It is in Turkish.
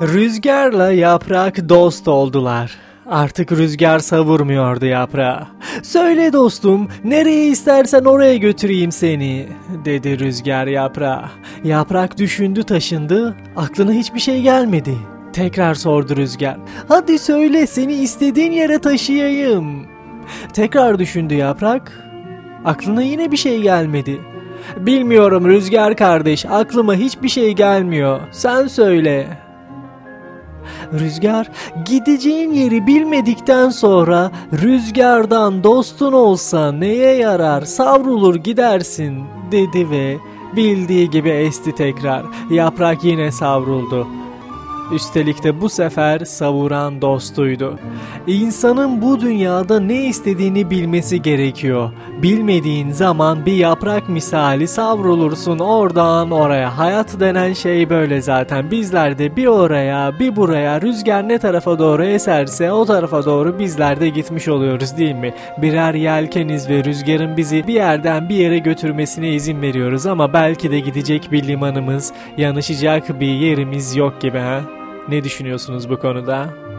Rüzgarla yaprak dost oldular. Artık rüzgar savurmuyordu yaprağı. Söyle dostum, nereye istersen oraya götüreyim seni, dedi rüzgar yaprağa. Yaprak düşündü taşındı, aklına hiçbir şey gelmedi. Tekrar sordu rüzgar. Hadi söyle seni istediğin yere taşıyayım. Tekrar düşündü yaprak. Aklına yine bir şey gelmedi. Bilmiyorum rüzgar kardeş, aklıma hiçbir şey gelmiyor. Sen söyle. Rüzgar gideceğin yeri bilmedikten sonra rüzgardan dostun olsa neye yarar savrulur gidersin dedi ve bildiği gibi esti tekrar. Yaprak yine savruldu. Üstelik de bu sefer savuran dostuydu. İnsanın bu dünyada ne istediğini bilmesi gerekiyor. Bilmediğin zaman bir yaprak misali savrulursun oradan oraya. Hayat denen şey böyle zaten. Bizler de bir oraya bir buraya rüzgar ne tarafa doğru eserse o tarafa doğru bizler de gitmiş oluyoruz değil mi? Birer yelkeniz ve rüzgarın bizi bir yerden bir yere götürmesine izin veriyoruz ama belki de gidecek bir limanımız, yanışacak bir yerimiz yok gibi ha? Ne düşünüyorsunuz bu konuda?